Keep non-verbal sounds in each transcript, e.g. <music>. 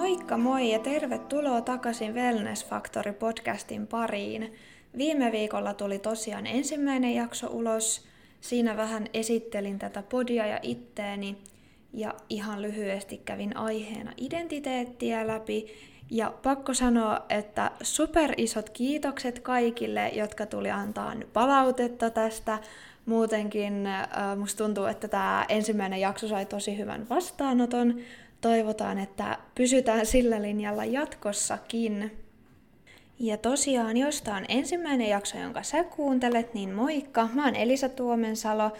Moikka moi ja tervetuloa takaisin Wellness Factory podcastin pariin. Viime viikolla tuli tosiaan ensimmäinen jakso ulos. Siinä vähän esittelin tätä podia ja itteeni ja ihan lyhyesti kävin aiheena identiteettiä läpi. Ja pakko sanoa, että super isot kiitokset kaikille, jotka tuli antaa palautetta tästä. Muutenkin äh, musta tuntuu, että tämä ensimmäinen jakso sai tosi hyvän vastaanoton toivotaan, että pysytään sillä linjalla jatkossakin. Ja tosiaan, jos tämä on ensimmäinen jakso, jonka sä kuuntelet, niin moikka! Mä oon Elisa Tuomensalo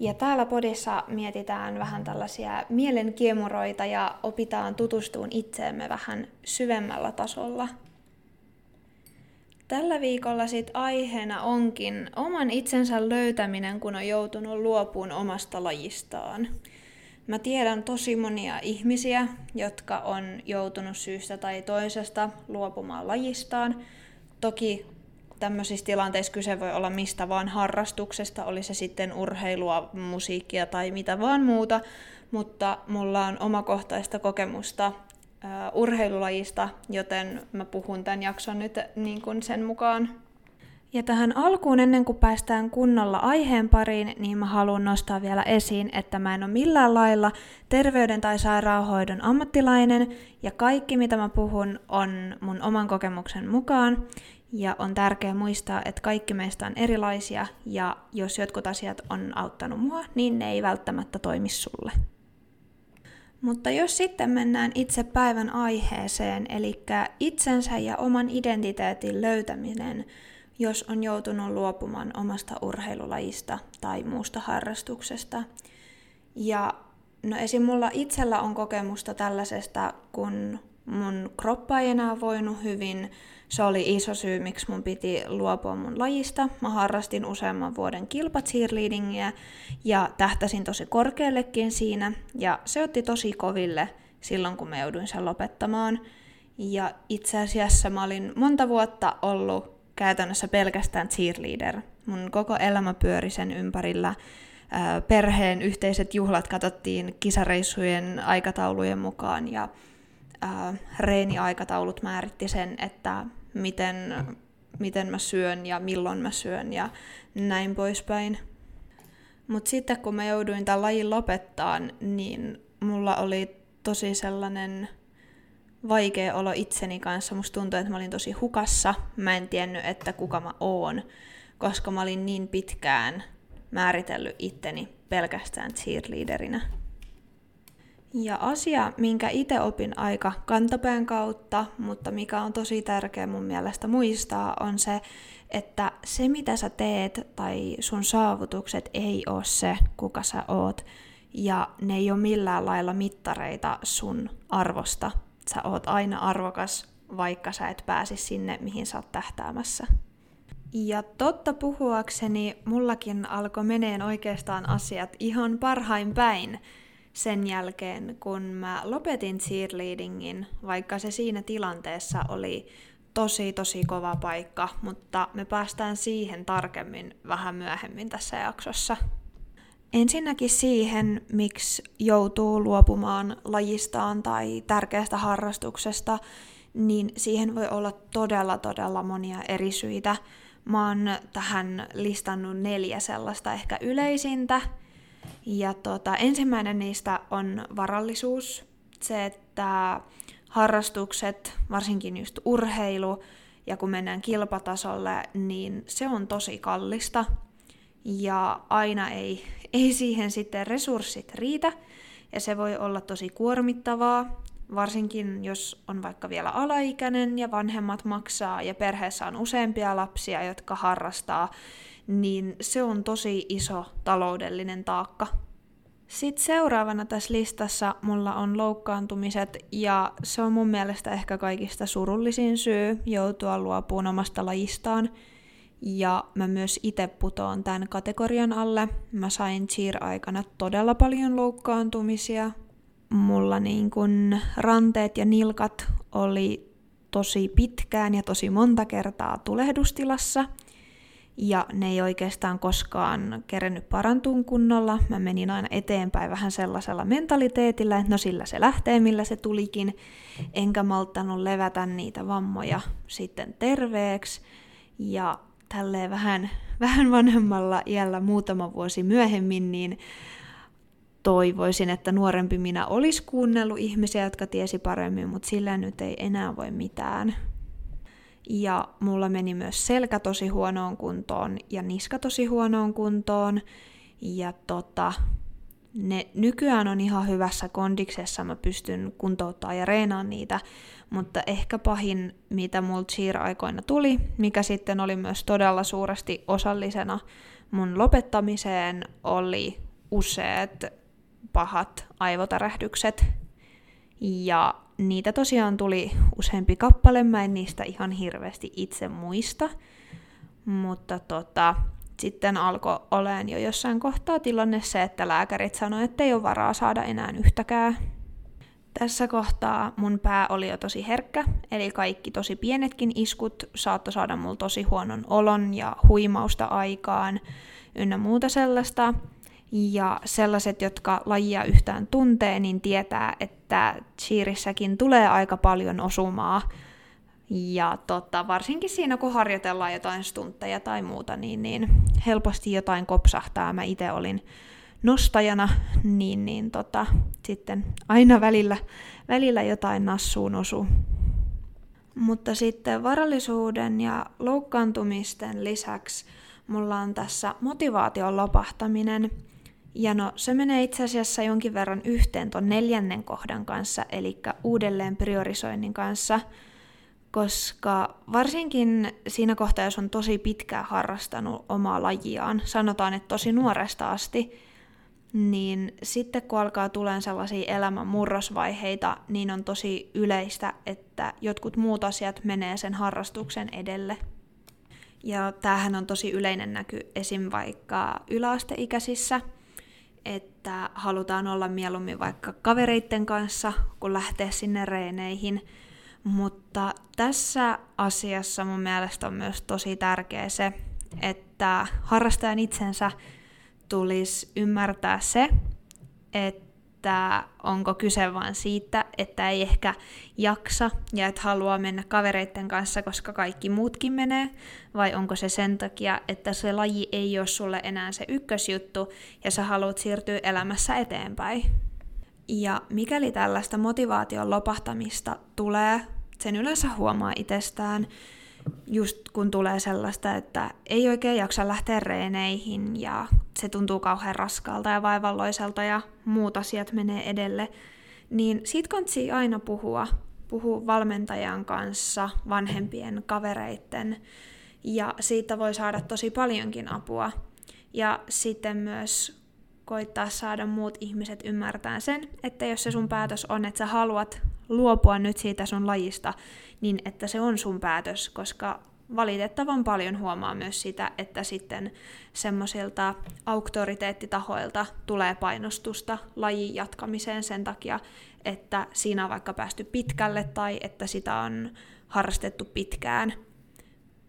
ja täällä podissa mietitään vähän tällaisia mielenkiemuroita ja opitaan tutustuun itseemme vähän syvemmällä tasolla. Tällä viikolla sit aiheena onkin oman itsensä löytäminen, kun on joutunut luopuun omasta lajistaan. Mä tiedän tosi monia ihmisiä, jotka on joutunut syystä tai toisesta luopumaan lajistaan. Toki tämmöisissä tilanteissa kyse voi olla mistä vaan harrastuksesta, oli se sitten urheilua, musiikkia tai mitä vaan muuta, mutta mulla on omakohtaista kokemusta urheilulajista, joten mä puhun tämän jakson nyt niin kuin sen mukaan ja tähän alkuun, ennen kuin päästään kunnolla aiheen pariin, niin mä haluan nostaa vielä esiin, että mä en ole millään lailla terveyden tai sairaanhoidon ammattilainen, ja kaikki mitä mä puhun on mun oman kokemuksen mukaan, ja on tärkeää muistaa, että kaikki meistä on erilaisia, ja jos jotkut asiat on auttanut mua, niin ne ei välttämättä toimi sulle. Mutta jos sitten mennään itse päivän aiheeseen, eli itsensä ja oman identiteetin löytäminen, jos on joutunut luopumaan omasta urheilulajista tai muusta harrastuksesta. Ja no esim. mulla itsellä on kokemusta tällaisesta, kun mun kroppa ei enää voinut hyvin. Se oli iso syy, miksi mun piti luopua mun lajista. Mä harrastin useamman vuoden kilpacheerleadingia ja tähtäsin tosi korkeallekin siinä. Ja se otti tosi koville silloin, kun mä jouduin sen lopettamaan. Ja itse asiassa mä olin monta vuotta ollut käytännössä pelkästään cheerleader. Mun koko elämä pyöri sen ympärillä. Perheen yhteiset juhlat katsottiin kisareissujen aikataulujen mukaan ja reeniaikataulut määritti sen, että miten, miten mä syön ja milloin mä syön ja näin poispäin. Mutta sitten kun mä jouduin tämän lajin lopettaa, niin mulla oli tosi sellainen vaikea olo itseni kanssa. Musta tuntui, että mä olin tosi hukassa. Mä en tiennyt, että kuka mä oon, koska mä olin niin pitkään määritellyt itteni pelkästään cheerleaderinä. Ja asia, minkä itse opin aika kantapään kautta, mutta mikä on tosi tärkeä mun mielestä muistaa, on se, että se mitä sä teet tai sun saavutukset ei ole se, kuka sä oot. Ja ne ei ole millään lailla mittareita sun arvosta sä oot aina arvokas, vaikka sä et pääsi sinne, mihin sä oot tähtäämässä. Ja totta puhuakseni, mullakin alkoi meneen oikeastaan asiat ihan parhain päin sen jälkeen, kun mä lopetin cheerleadingin, vaikka se siinä tilanteessa oli tosi tosi kova paikka, mutta me päästään siihen tarkemmin vähän myöhemmin tässä jaksossa. Ensinnäkin siihen, miksi joutuu luopumaan lajistaan tai tärkeästä harrastuksesta, niin siihen voi olla todella todella monia eri syitä. Mä oon tähän listannut neljä sellaista ehkä yleisintä. Ja tota, ensimmäinen niistä on varallisuus. Se, että harrastukset, varsinkin just urheilu, ja kun mennään kilpatasolle, niin se on tosi kallista ja aina ei, ei siihen sitten resurssit riitä, ja se voi olla tosi kuormittavaa, varsinkin jos on vaikka vielä alaikäinen ja vanhemmat maksaa ja perheessä on useampia lapsia, jotka harrastaa, niin se on tosi iso taloudellinen taakka. Sitten seuraavana tässä listassa mulla on loukkaantumiset ja se on mun mielestä ehkä kaikista surullisin syy joutua luopuun omasta lajistaan – ja mä myös itse putoon tämän kategorian alle. Mä sain cheer-aikana todella paljon loukkaantumisia. Mulla niin kun ranteet ja nilkat oli tosi pitkään ja tosi monta kertaa tulehdustilassa. ja ne ei oikeastaan koskaan kerennyt parantuun kunnolla. Mä menin aina eteenpäin vähän sellaisella mentaliteetillä, että no sillä se lähtee, millä se tulikin, enkä malttanut levätä niitä vammoja sitten terveeksi. Ja tälleen vähän, vähän vanhemmalla iällä muutama vuosi myöhemmin, niin toivoisin, että nuorempi minä olisi kuunnellut ihmisiä, jotka tiesi paremmin, mutta sillä nyt ei enää voi mitään. Ja mulla meni myös selkä tosi huonoon kuntoon ja niska tosi huonoon kuntoon. Ja tota, ne nykyään on ihan hyvässä kondiksessa, mä pystyn kuntouttaa ja reenaan niitä, mutta ehkä pahin, mitä mulla cheer-aikoina tuli, mikä sitten oli myös todella suuresti osallisena mun lopettamiseen, oli useat pahat aivotärähdykset. Ja niitä tosiaan tuli useampi kappale, mä en niistä ihan hirveästi itse muista. Mutta tota, sitten alkoi oleen jo jossain kohtaa tilanne se, että lääkärit sanoivat, että ei ole varaa saada enää yhtäkään. Tässä kohtaa mun pää oli jo tosi herkkä, eli kaikki tosi pienetkin iskut saattoi saada mulla tosi huonon olon ja huimausta aikaan ynnä muuta sellaista. Ja sellaiset, jotka lajia yhtään tuntee, niin tietää, että cheerissäkin tulee aika paljon osumaa. Ja tota, varsinkin siinä, kun harjoitellaan jotain stuntteja tai muuta, niin, niin helposti jotain kopsahtaa. Mä itse olin nostajana, niin, niin tota, sitten aina välillä, välillä jotain nassuun osuu. Mutta sitten varallisuuden ja loukkaantumisten lisäksi mulla on tässä motivaation lopahtaminen – ja no, se menee itse asiassa jonkin verran yhteen ton neljännen kohdan kanssa, eli uudelleen priorisoinnin kanssa, koska varsinkin siinä kohtaa, jos on tosi pitkään harrastanut omaa lajiaan, sanotaan, että tosi nuoresta asti, niin sitten kun alkaa tulemaan sellaisia elämän murrosvaiheita, niin on tosi yleistä, että jotkut muut asiat menee sen harrastuksen edelle. Ja tämähän on tosi yleinen näky esim. vaikka yläasteikäisissä – että halutaan olla mieluummin vaikka kavereitten kanssa, kun lähtee sinne reeneihin. Mutta tässä asiassa mun mielestä on myös tosi tärkeä se, että harrastajan itsensä tulisi ymmärtää se, että onko kyse vain siitä, että ei ehkä jaksa ja että haluaa mennä kavereiden kanssa, koska kaikki muutkin menee, vai onko se sen takia, että se laji ei ole sulle enää se ykkösjuttu ja sä haluat siirtyä elämässä eteenpäin. Ja mikäli tällaista motivaation lopahtamista tulee, sen yleensä huomaa itsestään, just kun tulee sellaista, että ei oikein jaksa lähteä reeneihin ja se tuntuu kauhean raskaalta ja vaivalloiselta ja muut asiat menee edelle, niin siitä kansi aina puhua, puhua valmentajan kanssa, vanhempien kavereitten, ja siitä voi saada tosi paljonkin apua. Ja sitten myös koittaa saada muut ihmiset ymmärtämään sen, että jos se sun päätös on, että sä haluat luopua nyt siitä sun lajista, niin että se on sun päätös, koska valitettavan paljon huomaa myös sitä, että sitten semmoisilta auktoriteettitahoilta tulee painostusta lajin jatkamiseen sen takia, että siinä on vaikka päästy pitkälle tai että sitä on harrastettu pitkään.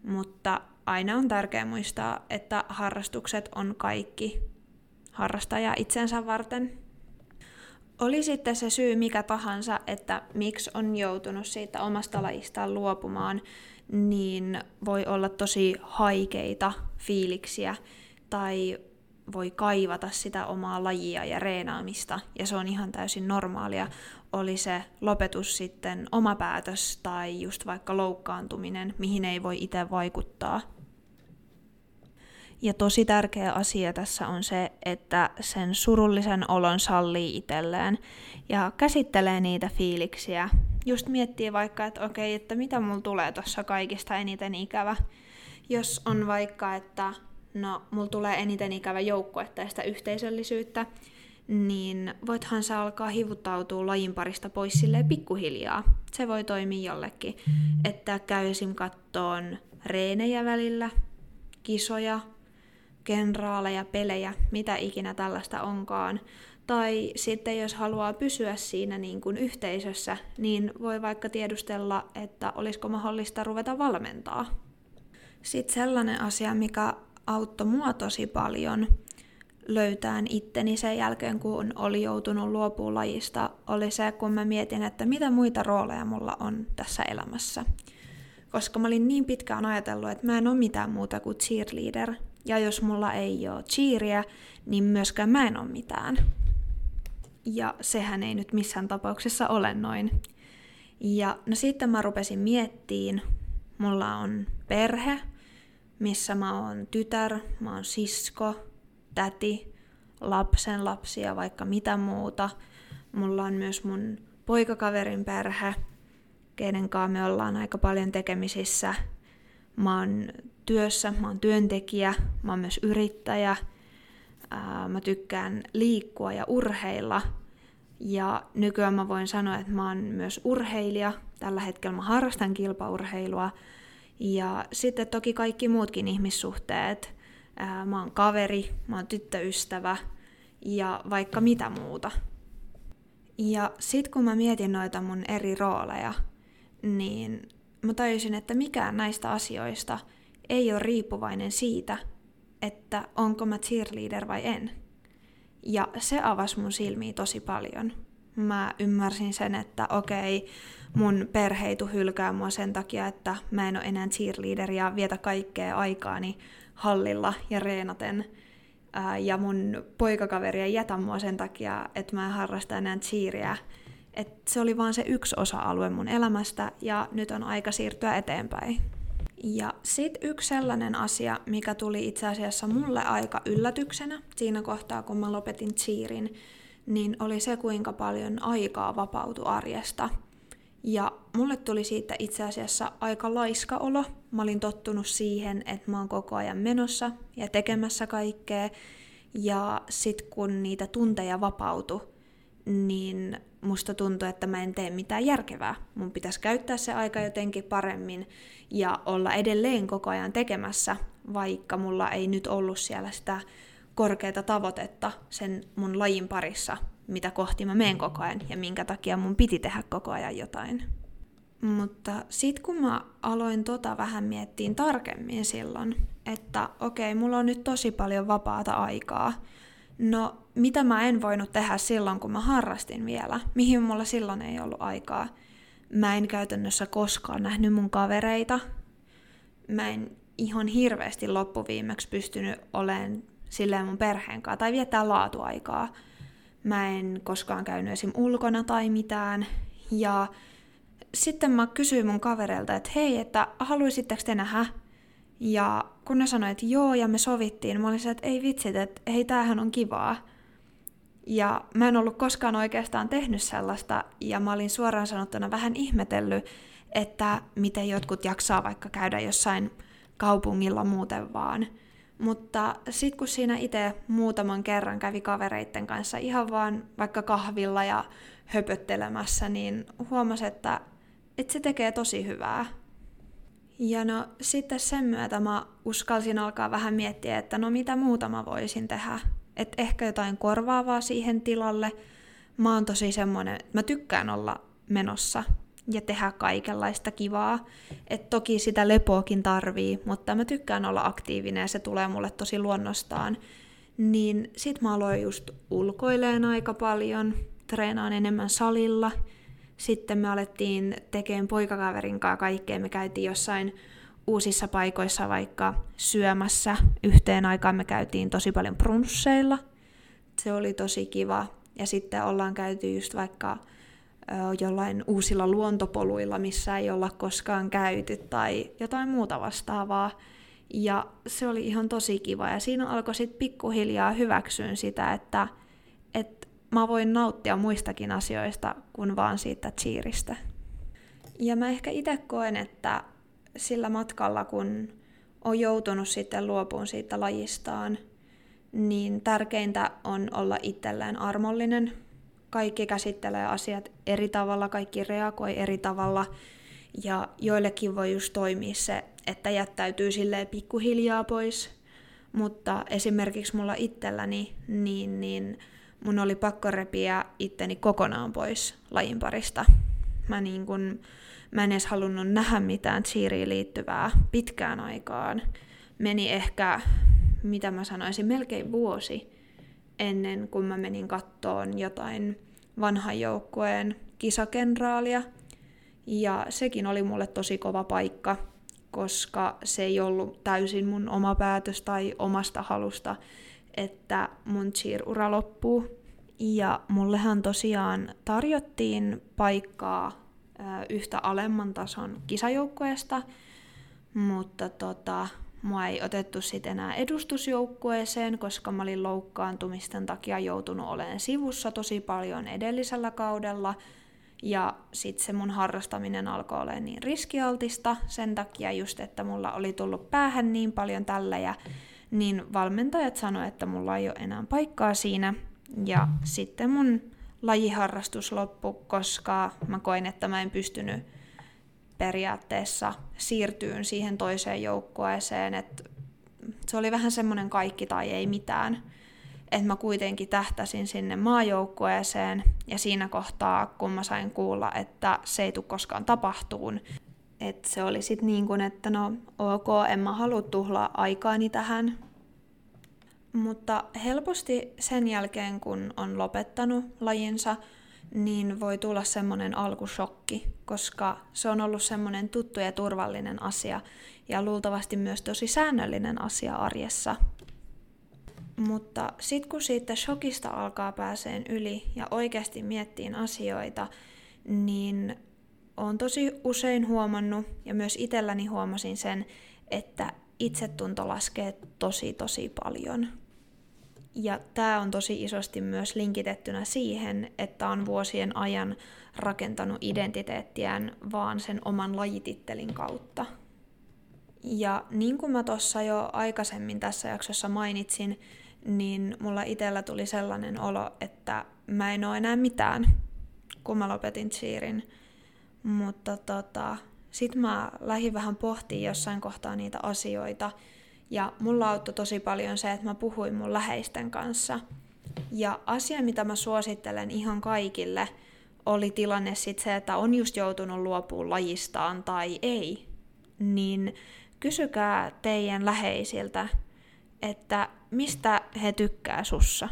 Mutta aina on tärkeää muistaa, että harrastukset on kaikki harrastaja itsensä varten. Oli sitten se syy mikä tahansa, että miksi on joutunut siitä omasta lajistaan luopumaan, niin voi olla tosi haikeita fiiliksiä tai voi kaivata sitä omaa lajia ja reenaamista, ja se on ihan täysin normaalia. Oli se lopetus sitten oma päätös tai just vaikka loukkaantuminen, mihin ei voi itse vaikuttaa. Ja tosi tärkeä asia tässä on se, että sen surullisen olon sallii itselleen ja käsittelee niitä fiiliksiä. Just miettii vaikka, että okei, että mitä mulla tulee tuossa kaikista eniten ikävä. Jos on vaikka, että no, mulla tulee eniten ikävä joukkuetta ja sitä yhteisöllisyyttä, niin voithan sä alkaa hivuttautua lajin parista pois silleen pikkuhiljaa. Se voi toimia jollekin, että käy esim. kattoon reenejä välillä, kisoja, kenraaleja, pelejä, mitä ikinä tällaista onkaan. Tai sitten jos haluaa pysyä siinä niin kuin yhteisössä, niin voi vaikka tiedustella, että olisiko mahdollista ruveta valmentaa. Sitten sellainen asia, mikä auttoi mua tosi paljon löytään itteni sen jälkeen, kun oli joutunut luopumaan lajista, oli se, kun mä mietin, että mitä muita rooleja mulla on tässä elämässä. Koska mä olin niin pitkään ajatellut, että mä en ole mitään muuta kuin cheerleader. Ja jos mulla ei ole cheeriä, niin myöskään mä en ole mitään. Ja sehän ei nyt missään tapauksessa ole noin. Ja no sitten mä rupesin miettiin, mulla on perhe, missä mä oon tytär, mä oon sisko, täti, lapsen lapsia, vaikka mitä muuta. Mulla on myös mun poikakaverin perhe, keiden kanssa me ollaan aika paljon tekemisissä. Mä oon työssä, mä oon työntekijä, mä oon myös yrittäjä. mä tykkään liikkua ja urheilla. Ja nykyään mä voin sanoa, että mä oon myös urheilija. Tällä hetkellä mä harrastan kilpaurheilua. Ja sitten toki kaikki muutkin ihmissuhteet. mä oon kaveri, mä oon tyttöystävä ja vaikka mitä muuta. Ja sit kun mä mietin noita mun eri rooleja, niin mä tajusin, että mikään näistä asioista ei ole riippuvainen siitä, että onko mä cheerleader vai en. Ja se avasi mun silmiä tosi paljon. Mä ymmärsin sen, että okei, mun perheitu hylkää mua sen takia, että mä en ole enää cheerleader ja vietä kaikkea aikaani hallilla ja reenaten. ja mun poikakaveri ei jätä mua sen takia, että mä en harrasta enää cheeriä. Et se oli vaan se yksi osa-alue mun elämästä ja nyt on aika siirtyä eteenpäin. Ja sitten yksi sellainen asia, mikä tuli itse asiassa mulle aika yllätyksenä siinä kohtaa, kun mä lopetin cheerin, niin oli se, kuinka paljon aikaa vapautui arjesta. Ja mulle tuli siitä itse asiassa aika laiska olo. Mä olin tottunut siihen, että mä oon koko ajan menossa ja tekemässä kaikkea. Ja sit kun niitä tunteja vapautui, niin musta tuntuu, että mä en tee mitään järkevää. Mun pitäisi käyttää se aika jotenkin paremmin ja olla edelleen koko ajan tekemässä, vaikka mulla ei nyt ollut siellä sitä korkeata tavoitetta sen mun lajin parissa, mitä kohti mä menen koko ajan ja minkä takia mun piti tehdä koko ajan jotain. Mutta sit kun mä aloin tota vähän miettiin tarkemmin silloin, että okei, mulla on nyt tosi paljon vapaata aikaa, No, mitä mä en voinut tehdä silloin, kun mä harrastin vielä? Mihin mulla silloin ei ollut aikaa? Mä en käytännössä koskaan nähnyt mun kavereita. Mä en ihan hirveästi loppuviimeksi pystynyt olemaan silleen mun perheen kanssa tai viettää laatuaikaa. Mä en koskaan käynyt esim. ulkona tai mitään. Ja sitten mä kysyin mun kavereilta, että hei, että haluaisitteko te nähdä ja kun ne sanoi, että joo, ja me sovittiin, mä olin se, että ei vitsit, että hei, tämähän on kivaa. Ja mä en ollut koskaan oikeastaan tehnyt sellaista, ja mä olin suoraan sanottuna vähän ihmetellyt, että miten jotkut jaksaa vaikka käydä jossain kaupungilla muuten vaan. Mutta sitten kun siinä itse muutaman kerran kävi kavereitten kanssa ihan vaan vaikka kahvilla ja höpöttelemässä, niin huomasi, että, että se tekee tosi hyvää. Ja no sitten sen myötä mä uskalsin alkaa vähän miettiä, että no mitä muuta mä voisin tehdä. Että ehkä jotain korvaavaa siihen tilalle. Mä oon tosi semmonen, mä tykkään olla menossa ja tehdä kaikenlaista kivaa. Et toki sitä lepoakin tarvii, mutta mä tykkään olla aktiivinen ja se tulee mulle tosi luonnostaan. Niin sit mä aloin just ulkoileen aika paljon, treenaan enemmän salilla – sitten me alettiin tekemään poikakaverin kanssa kaikkea. Me käytiin jossain uusissa paikoissa vaikka syömässä. Yhteen aikaan me käytiin tosi paljon brunsseilla. Se oli tosi kiva. Ja sitten ollaan käyty just vaikka jollain uusilla luontopoluilla, missä ei olla koskaan käyty tai jotain muuta vastaavaa. Ja se oli ihan tosi kiva. Ja siinä alkoi sitten pikkuhiljaa hyväksyä sitä, että, että mä voin nauttia muistakin asioista kuin vaan siitä cheeristä. Ja mä ehkä itse koen, että sillä matkalla, kun on joutunut sitten luopuun siitä lajistaan, niin tärkeintä on olla itselleen armollinen. Kaikki käsittelee asiat eri tavalla, kaikki reagoi eri tavalla. Ja joillekin voi just toimia se, että jättäytyy silleen pikkuhiljaa pois. Mutta esimerkiksi mulla itselläni, niin, niin mun oli pakko repiä itteni kokonaan pois lajin parista. Mä, niin kun, mä en edes halunnut nähdä mitään cheeriin liittyvää pitkään aikaan. Meni ehkä, mitä mä sanoisin, melkein vuosi ennen kuin mä menin kattoon jotain vanhan joukkueen kisakenraalia. Ja sekin oli mulle tosi kova paikka, koska se ei ollut täysin mun oma päätös tai omasta halusta, että mun cheer-ura loppuu. Ja mullehan tosiaan tarjottiin paikkaa yhtä alemman tason kisajoukkueesta, mutta tota, mua ei otettu sitten enää edustusjoukkueeseen, koska mä olin loukkaantumisten takia joutunut olemaan sivussa tosi paljon edellisellä kaudella. Ja sitten se mun harrastaminen alkoi olla niin riskialtista sen takia just, että mulla oli tullut päähän niin paljon tällä ja niin valmentajat sanoivat, että mulla ei ole enää paikkaa siinä. Ja sitten mun lajiharrastus loppu, koska mä koin, että mä en pystynyt periaatteessa siirtyyn siihen toiseen joukkueeseen, että se oli vähän semmoinen kaikki tai ei mitään. Että mä kuitenkin tähtäsin sinne maajoukkueeseen ja siinä kohtaa, kun mä sain kuulla, että se ei tule koskaan tapahtuun, että se oli sitten niin kuin, että no ok, en mä halua tuhlaa aikaani tähän, mutta helposti sen jälkeen, kun on lopettanut lajinsa, niin voi tulla semmoinen alkushokki, koska se on ollut semmoinen tuttu ja turvallinen asia ja luultavasti myös tosi säännöllinen asia arjessa. Mutta sitten kun siitä shokista alkaa pääseen yli ja oikeasti miettiin asioita, niin on tosi usein huomannut ja myös itselläni huomasin sen, että itsetunto laskee tosi tosi paljon. Ja tämä on tosi isosti myös linkitettynä siihen, että on vuosien ajan rakentanut identiteettiään vaan sen oman lajitittelin kautta. Ja niin kuin mä tuossa jo aikaisemmin tässä jaksossa mainitsin, niin mulla itsellä tuli sellainen olo, että mä en ole enää mitään, kun mä lopetin cheerin. Mutta tota, sit mä lähdin vähän pohtimaan jossain kohtaa niitä asioita, ja mulla auttoi tosi paljon se, että mä puhuin mun läheisten kanssa. Ja asia, mitä mä suosittelen ihan kaikille, oli tilanne sitten se, että on just joutunut luopuun lajistaan tai ei. Niin kysykää teidän läheisiltä, että mistä he tykkää sussa.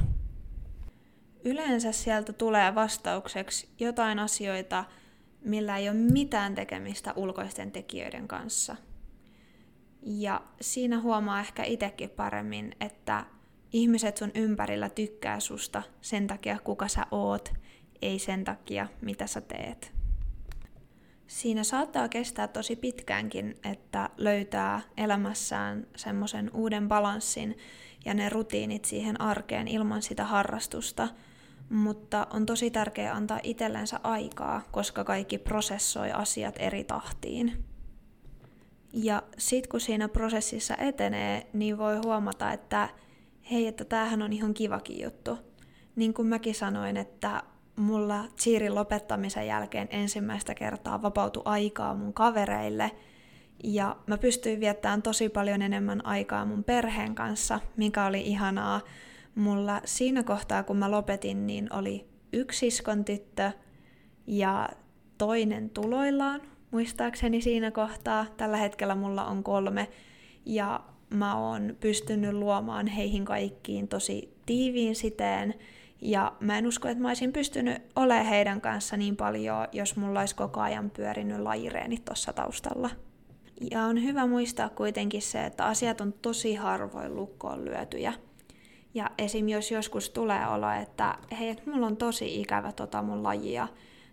Yleensä sieltä tulee vastaukseksi jotain asioita, millä ei ole mitään tekemistä ulkoisten tekijöiden kanssa – ja siinä huomaa ehkä itsekin paremmin, että ihmiset sun ympärillä tykkää susta sen takia, kuka sä oot, ei sen takia, mitä sä teet. Siinä saattaa kestää tosi pitkäänkin, että löytää elämässään semmoisen uuden balanssin ja ne rutiinit siihen arkeen ilman sitä harrastusta, mutta on tosi tärkeää antaa itsellensä aikaa, koska kaikki prosessoi asiat eri tahtiin. Ja sitten kun siinä prosessissa etenee, niin voi huomata, että hei, että tämähän on ihan kivakin juttu. Niin kuin mäkin sanoin, että mulla Cheerin lopettamisen jälkeen ensimmäistä kertaa vapautui aikaa mun kavereille, ja mä pystyin viettämään tosi paljon enemmän aikaa mun perheen kanssa, mikä oli ihanaa. Mulla siinä kohtaa, kun mä lopetin, niin oli yksi siskon tyttö ja toinen tuloillaan, muistaakseni siinä kohtaa. Tällä hetkellä mulla on kolme ja mä oon pystynyt luomaan heihin kaikkiin tosi tiiviin siteen. Ja mä en usko, että mä olisin pystynyt olemaan heidän kanssa niin paljon, jos mulla olisi koko ajan pyörinyt lajireenit tuossa taustalla. Ja on hyvä muistaa kuitenkin se, että asiat on tosi harvoin lukkoon lyötyjä. Ja esim. jos joskus tulee olo, että hei, mulla on tosi ikävä tota mun lajia,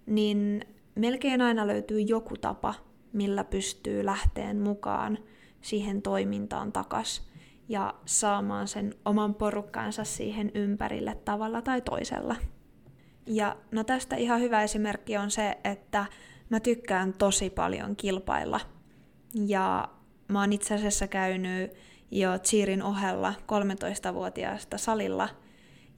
niin melkein aina löytyy joku tapa, millä pystyy lähteen mukaan siihen toimintaan takas ja saamaan sen oman porukkaansa siihen ympärille tavalla tai toisella. Ja no tästä ihan hyvä esimerkki on se, että mä tykkään tosi paljon kilpailla. Ja mä oon itse asiassa käynyt jo Cheerin ohella 13-vuotiaasta salilla.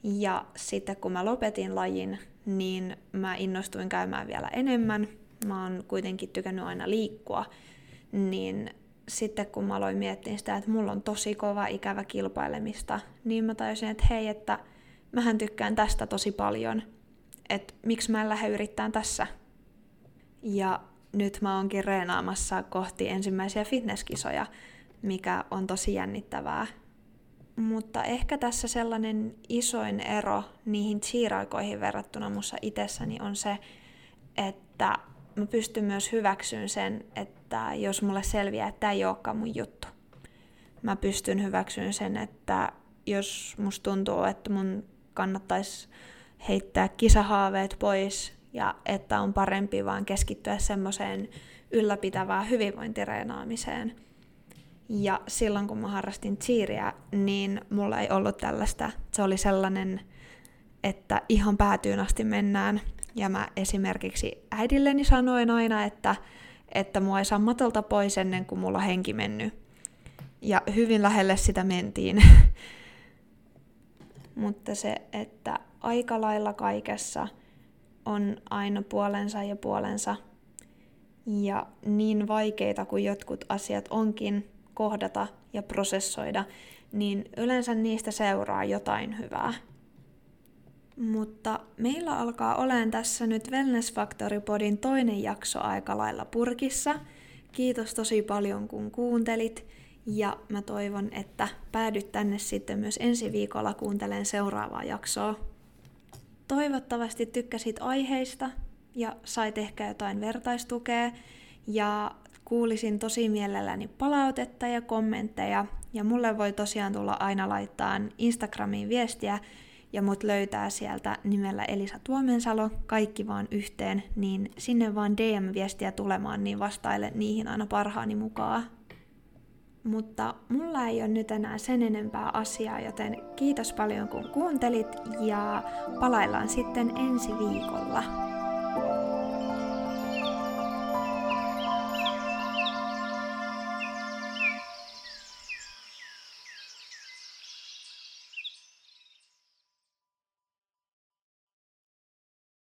Ja sitten kun mä lopetin lajin, niin mä innostuin käymään vielä enemmän. Mä oon kuitenkin tykännyt aina liikkua, niin sitten kun mä aloin miettiä sitä, että mulla on tosi kova ikävä kilpailemista, niin mä tajusin, että hei, että mähän tykkään tästä tosi paljon, että miksi mä en lähde yrittämään tässä. Ja nyt mä oonkin reenaamassa kohti ensimmäisiä fitnesskisoja, mikä on tosi jännittävää. Mutta ehkä tässä sellainen isoin ero niihin cheer verrattuna mussa itsessäni on se, että mä pystyn myös hyväksyyn sen, että jos mulle selviää, että tämä ei olekaan mun juttu. Mä pystyn hyväksyyn sen, että jos musta tuntuu, että mun kannattaisi heittää kisahaaveet pois ja että on parempi vaan keskittyä semmoiseen ylläpitävään hyvinvointireenaamiseen. Ja silloin kun mä harrastin cheeriä, niin mulla ei ollut tällaista. Se oli sellainen, että ihan päätyyn asti mennään. Ja mä esimerkiksi äidilleni sanoin aina, että, että mua ei saa matolta pois ennen kuin mulla on henki mennyt. Ja hyvin lähelle sitä mentiin. <laughs> Mutta se, että aika lailla kaikessa on aina puolensa ja puolensa. Ja niin vaikeita kuin jotkut asiat onkin kohdata ja prosessoida, niin yleensä niistä seuraa jotain hyvää. Mutta meillä alkaa olemaan tässä nyt Wellness Factory Podin toinen jakso aika lailla purkissa. Kiitos tosi paljon kun kuuntelit ja mä toivon, että päädyt tänne sitten myös ensi viikolla kuuntelen seuraavaa jaksoa. Toivottavasti tykkäsit aiheista ja sait ehkä jotain vertaistukea ja kuulisin tosi mielelläni palautetta ja kommentteja ja mulle voi tosiaan tulla aina laittaa Instagramiin viestiä ja mut löytää sieltä nimellä Elisa Tuomensalo, kaikki vaan yhteen, niin sinne vaan DM-viestiä tulemaan, niin vastaile niihin aina parhaani mukaan. Mutta mulla ei ole nyt enää sen enempää asiaa, joten kiitos paljon kun kuuntelit ja palaillaan sitten ensi viikolla.